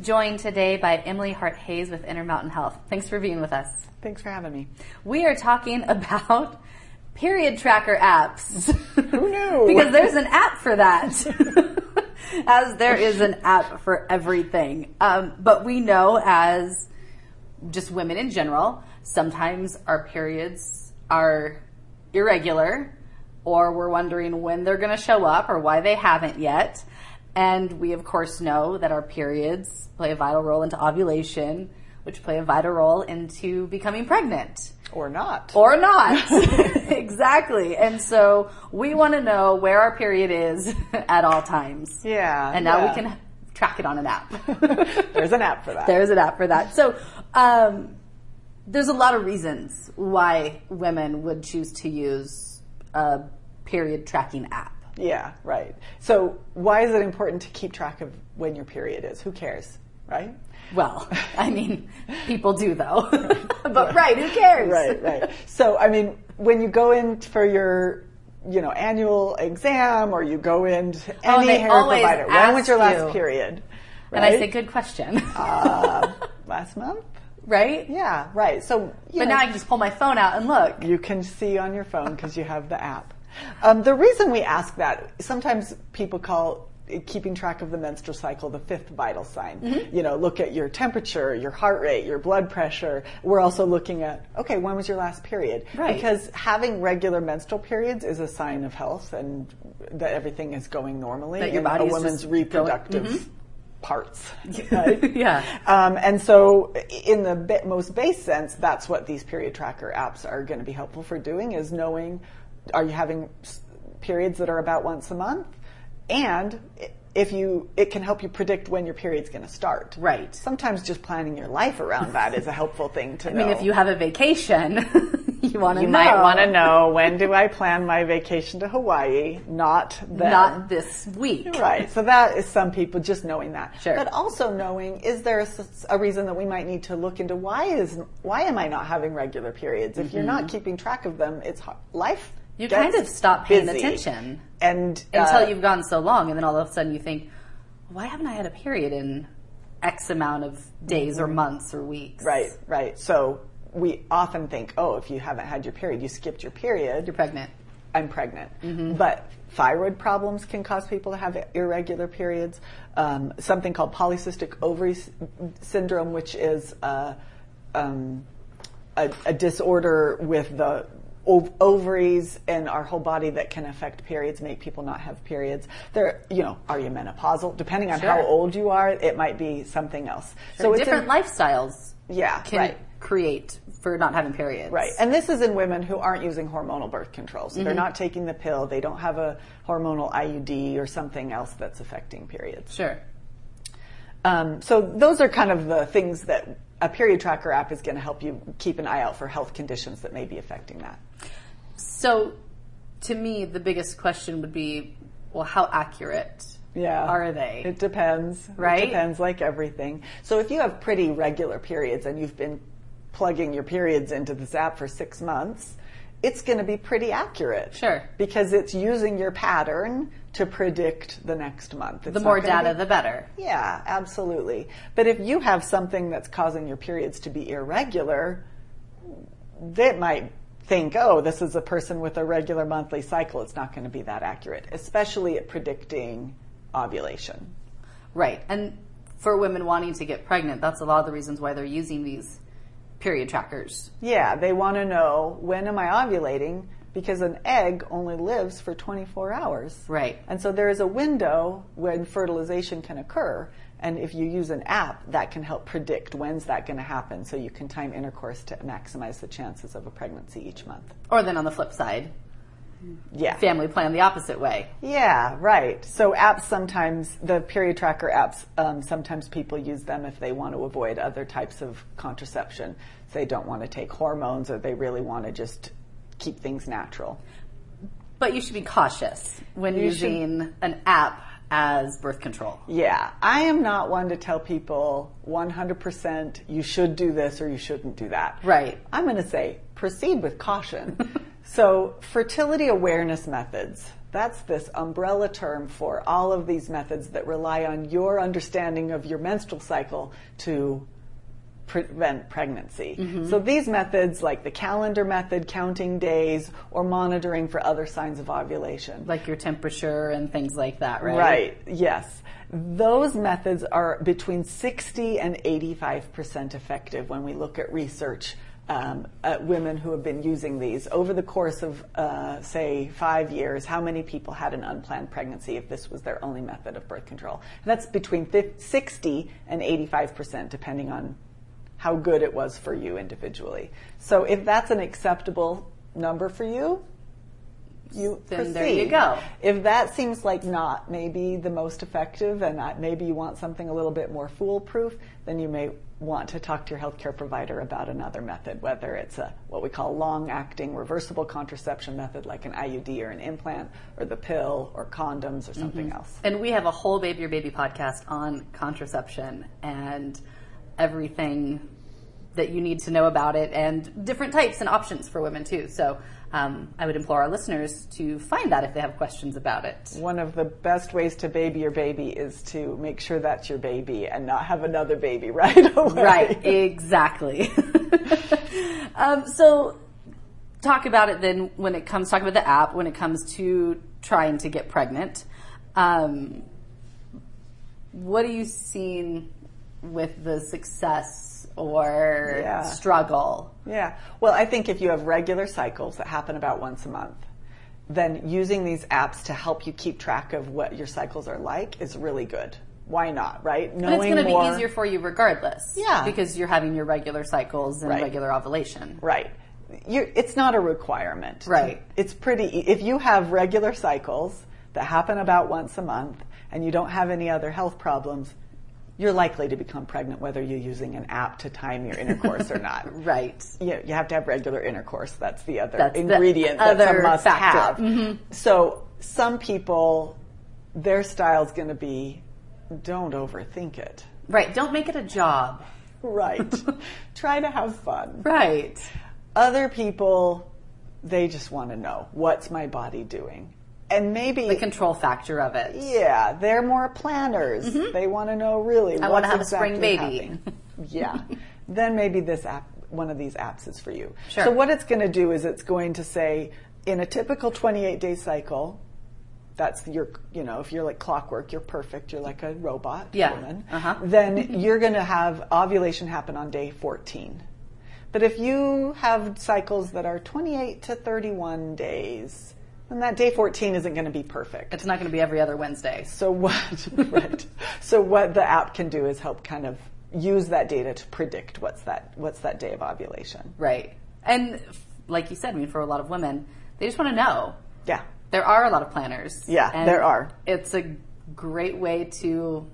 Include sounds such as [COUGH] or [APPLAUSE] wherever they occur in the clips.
joined today by Emily Hart Hayes with Intermountain Health. Thanks for being with us. Thanks for having me. We are talking about period tracker apps. Who knew? [LAUGHS] because there's an app for that. [LAUGHS] as there is an app for everything. Um, but we know as just women in general, sometimes our periods are irregular or we're wondering when they're going to show up or why they haven't yet. And we, of course, know that our periods play a vital role into ovulation, which play a vital role into becoming pregnant. Or not. Or not. [LAUGHS] exactly. And so we want to know where our period is [LAUGHS] at all times. Yeah. And now yeah. we can track it on an app. [LAUGHS] There's an app for that. There's an app for that. So, um, there's a lot of reasons why women would choose to use a period tracking app. Yeah, right. So why is it important to keep track of when your period is? Who cares, right? Well, I mean, people do though. [LAUGHS] but right, who cares? Right, right. So, I mean, when you go in for your, you know, annual exam or you go in to Oh, any hair provider, when was your last you. period? And I say, good question. uh, [LAUGHS] last month? right? Yeah, right. So, But know, now I can just pull my phone out and look. you can see on your phone because you have the app. Um, the reason we ask that, sometimes people call keeping track of the menstrual cycle the fifth vital sign. Mm-hmm. You know, look at your temperature, your heart rate, your blood pressure. We're also looking at, okay, when was your last period? Right. Because having regular menstrual periods is a sign of health and that everything is going normally That your in body a woman's going- reproductive parts. [LAUGHS] right? yeah. Um, and so, in the most base sense, that's what these period tracker apps are going to be helpful for doing is knowing are you having periods that are about once a month, and if you, it can help you predict when your period's going to start. Right. Sometimes just planning your life around that is a helpful thing to I [LAUGHS] know. I mean, if you have a vacation, [LAUGHS] you want to you know. might want to know when do I plan my vacation to Hawaii, not then. Not this week. Right. So that is some people just knowing that. Sure. But also knowing is there a reason that we might need to look into why is why am I not having regular periods? If you're not mm-hmm. keeping track of them, it's life. Mm-hmm. You kind of stop paying busy. attention and until uh, you've gone so long, and then all of a sudden you think, why haven't I had a period in X amount of days or months or weeks? Mm-hmm. right, right. So we often think, oh, if you haven't had your period, you skipped your period. You're pregnant. I'm pregnant. Mm-hmm. But thyroid problems can cause people to have irregular periods. Um, something called polycystic ovary s- syndrome, which is uh, um, a, a disorder with the ov- ovaries and our whole body that can affect periods, make people not have periods. There, you know, are you menopausal? Depending on how old you are, it might be something else. So it's different in- lifestyles Yeah, can right. create for not having periods. Right. And this is in women who aren't using hormonal birth control. So they're Mm-hmm. not taking the pill. They don't have a hormonal IUD or something else that's affecting periods. Sure. Um, so those are kind of the things that a period tracker app is going to help you keep an eye out for health conditions that may be affecting that. So, to me, the biggest question would be, well, how accurate Yeah. are they? It depends. Right? It depends like everything. So if you have pretty regular periods and you've been plugging your periods into this app for six months, it's going to be pretty accurate. Sure. Because it's using your pattern to predict the next month. It's the more data, be- the better. Yeah, absolutely. But if you have something that's causing your periods to be irregular, that might think, oh, this is a person with a regular monthly cycle. It's not going to be that accurate, especially at predicting ovulation. Right. And for women wanting to get pregnant, that's a lot of the reasons why they're using these period trackers. Yeah, they want to know when am I ovulating because an egg only lives for 24 hours. Right. And so there is a window when fertilization can occur. And if you use an app, that can help predict when's that going to happen so you can time intercourse to maximize the chances of a pregnancy each month. Or then on the flip side, Yeah. family plan the opposite way. Yeah, right. So apps sometimes, the period tracker apps, um, sometimes people use them if they want to avoid other types of contraception. If they don't want to take hormones or they really want to just keep things natural. But you should be cautious when You should- using an app as birth control. Yeah, I am not one to tell people 100% you should do this or you shouldn't do that. Right. I'm going to say proceed with caution. [LAUGHS] so, fertility awareness methods. That's this umbrella term for all of these methods that rely on your understanding of your menstrual cycle to prevent pregnancy. Mm-hmm. So these methods like the calendar method, counting days, or monitoring for other signs of ovulation. Like your temperature and things like that, right? Right, yes. Those methods are between 60 and 85% effective when we look at research um, at women who have been using these. Over the course of, uh, say, five years, how many people had an unplanned pregnancy if this was their only method of birth control? And that's between fif- 60 and 85%, depending on how good it was for you individually. So if that's an acceptable number for you, you Then proceed. there you go. If that seems like not maybe the most effective and maybe you want something a little bit more foolproof, then you may want to talk to your healthcare provider about another method, whether it's a what we call long-acting reversible contraception method like an IUD or an implant or the pill or condoms or something Mm-hmm. else. And we have a whole Baby Your Baby podcast on contraception and everything that you need to know about it and different types and options for women too. So um, I would implore our listeners to find that if they have questions about it. One of the best ways to baby your baby is to make sure that's your baby and not have another baby [LAUGHS] right away. Right, exactly. [LAUGHS] um, so, talk about it then when it comes, talk about the app when it comes to trying to get pregnant. Um, what are you seeing with the success or Yeah. struggle? Yeah. Well, I think if you have regular cycles that happen about once a month, then using these apps to help you keep track of what your cycles are like is really good. Why not, right? And it's going to be easier for you regardless. Yeah. Because you're having your regular cycles and Right. regular ovulation. Right. You're, it's not a requirement. Right. It's pretty, if you have regular cycles that happen about once a month and you don't have any other health problems, you're likely to become pregnant whether you're using an app to time your intercourse or not. [LAUGHS] Right. you, you have to have regular intercourse. That's the other That's the ingredient that's a must factor. Mm-hmm. have. So some people, their style's going to be, don't overthink it. Right. Don't make it a job. Right. [LAUGHS] Try to have fun. Right. Other people, they just want to know what's my body doing, and maybe The control factor of it. yeah, they're more planners. They want to know really. Mm-hmm. I what's wanna have a spring baby. happening. [LAUGHS] yeah, then maybe this app, one of these apps, is for you. Sure. So what it's going to do is it's going to say in a typical 28 day cycle. That's your, you know, if you're like clockwork, you're perfect. You're like a robot Yeah. woman. Uh-huh. Then [LAUGHS] you're going to have ovulation happen on day 14. But if you have cycles that are 28 to 31 days, then that day 14 isn't going to be perfect. It's not going to be every other Wednesday. So what, [LAUGHS] right. So what the app can do is help kind of use that data to predict what's that, what's that day of ovulation. Right. And like you said, I mean, for a lot of women, they just want to know. Yeah. There are a lot of planners. Yeah, and there are. It's a great way to,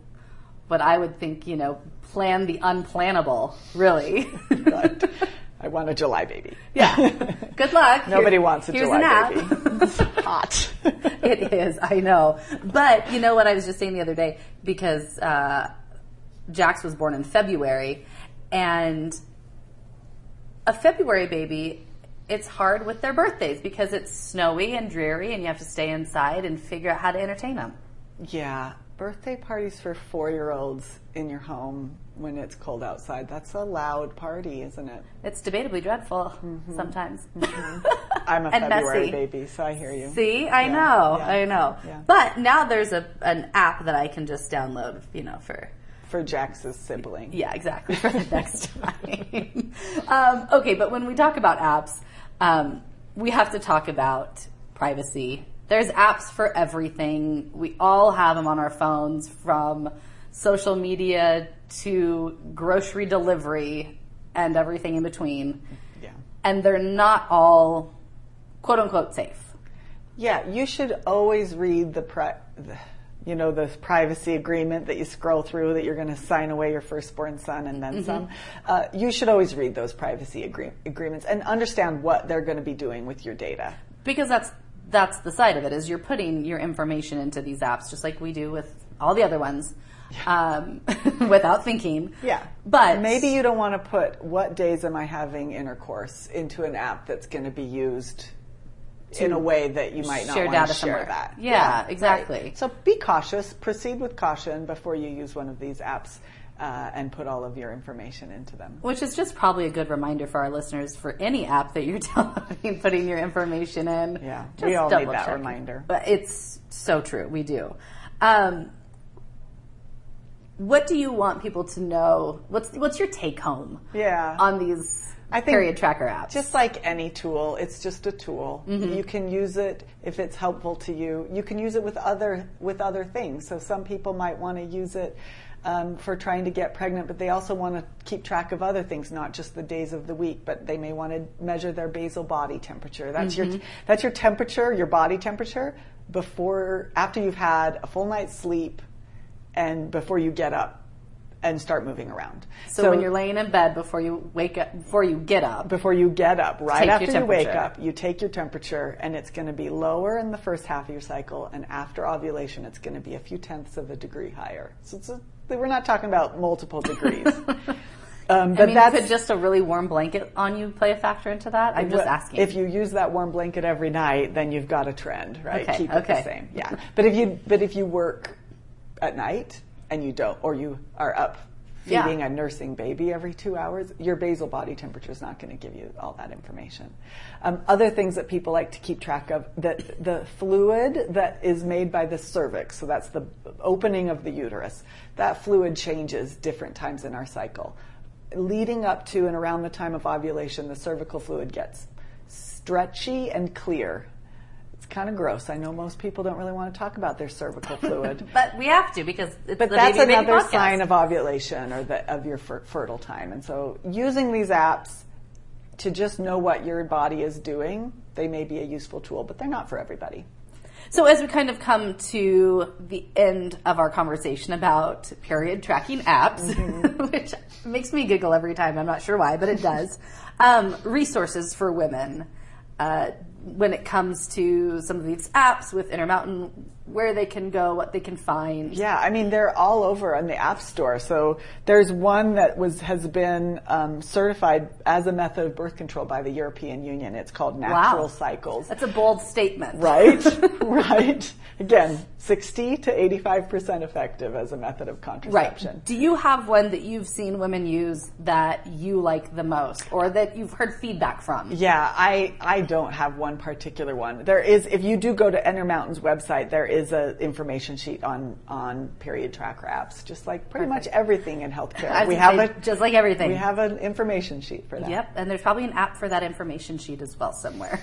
what I would think, you know, plan the unplannable, really. Right. [LAUGHS] I want a July baby. yeah. [LAUGHS] Good luck. Nobody Here- wants a July baby. It's [LAUGHS] hot. it is, I know. But you know what I was just saying the other day because uh, Jax was born in February, and a February baby, it's hard with their birthdays because it's snowy and dreary, and you have to stay inside and figure out how to entertain them. Yeah, birthday parties for four-year-olds in your home when it's cold outside. That's a loud party, isn't it? It's debatably dreadful Mm-hmm. sometimes. I'm a [LAUGHS] February messy. baby, so I hear you. See, I Yeah, know, yeah, I know. yeah. But now there's a an app that I can just download, you know, for For Jax's sibling. Yeah, exactly. For the next [LAUGHS] time. um, okay, but when we talk about apps, um, we have to talk about privacy. There's apps for everything. We all have them on our phones, from social media to grocery delivery and everything in between. Yeah. And they're not all quote unquote safe. Yeah, you should always read the, pri- the you know, the privacy agreement that you scroll through that you're going to sign away your firstborn son and then some. Uh, you should always read those privacy agree- agreements and understand what they're going to be doing with your data. because that's that's the side of it is you're putting your information into these apps just like we do with all the other ones um, [LAUGHS] without thinking Yeah. but maybe you don't want to put what days am I having intercourse into an app that's going to be used in a way that you might not share want to share somewhere. that. Yeah, right. exactly. So be cautious. Proceed with caution before you use one of these apps uh, and put all of your information into them. which is just probably a good reminder for our listeners for any app that you're [LAUGHS] downloading putting your information in Yeah, just we all need that check. reminder. but it's so true we do um, what do you want people to know what's what's your take home Yeah. on these I think period tracker apps Just like any tool, it's just a tool. Mm-hmm. You can use it if it's helpful to you. You can use it with other with other things. So some people might want to use it um, for trying to get pregnant, but they also want to keep track of other things, not just the days of the week. But they may want to measure their basal body temperature. That's Mm-hmm. your that's your temperature, your body temperature before after you've had a full night's sleep and before you get up and start moving around. so, when you're laying in bed before you wake up before you get up before you get up, right after you wake up, you take your temperature and it's going to be lower in the first half of your cycle, and after ovulation, it's going to be a few tenths of a degree higher. So it's a, we're not talking about multiple degrees. [LAUGHS] um, but I mean, that's could just a really warm blanket on you play a factor into that? I'm just asking. If you use that warm blanket every night, then you've got a trend, right? Okay, Keep it the same. Yeah. But if you but if you work at night and you don't, or you are up Yeah. feeding a nursing baby every two hours, your basal body temperature is not going to give you all that information. Um, other things that people like to keep track of that the fluid that is made by the cervix, so that's the opening of the uterus, that fluid changes different times in our cycle. Leading up to and around the time of ovulation, the cervical fluid gets stretchy and clear. Kind of gross. I know most people don't really want to talk about their cervical [LAUGHS] fluid. but we have to because it's But the that's baby, baby another podcast. sign of ovulation or the, of your fer- fertile time. And so using these apps to just know what your body is doing, they may be a useful tool, but they're not for everybody. So as we kind of come to the end of our conversation about period tracking apps, Mm-hmm. [LAUGHS] which makes me giggle every time. I'm not sure why, but it does. [LAUGHS] um, resources for women. Uh, when it comes to some of these apps with Intermountain, where they can go, what they can find. Yeah, I mean they're all over on the App Store. So there's one that was has been um, certified as a method of birth control by the European Union. It's called Natural Wow. Cycles. That's a bold statement. Right, [LAUGHS] right. Again, 60 to 85% effective as a method of contraception. Right. Do you have one that you've seen women use that you like the most or that you've heard feedback from? Yeah, I, I don't have one particular one. There is, if you do go to Intermountain's website, there is an information sheet on, on period tracker apps, just like pretty much everything in healthcare. We have a, just like everything. we have an information sheet for that. Yep, and there's probably an app for that information sheet as well somewhere.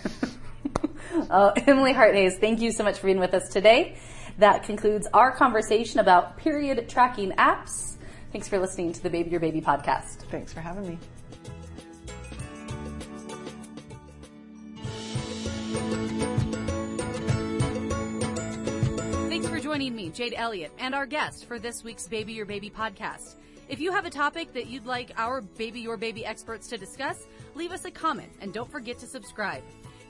uh, [LAUGHS] Emily Hart Hayes, thank you so much for being with us today. That concludes our conversation about period tracking apps. Thanks for listening to the Baby Your Baby podcast. Thanks for having me. Joining me, Jade Elliott, and our guest for this week's Baby Your Baby podcast. If you have a topic that you'd like our Baby Your Baby experts to discuss, leave us a comment and don't forget to subscribe.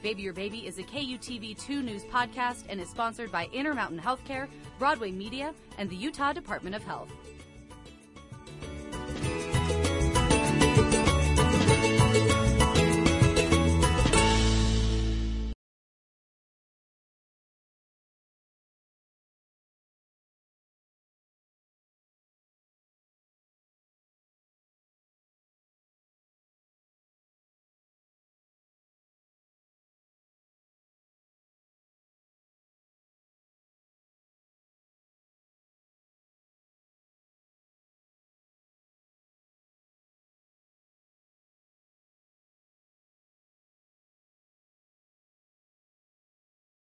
Baby Your Baby is a KUTV2 news podcast and is sponsored by Intermountain Healthcare, Broadway Media, and the Utah Department of Health.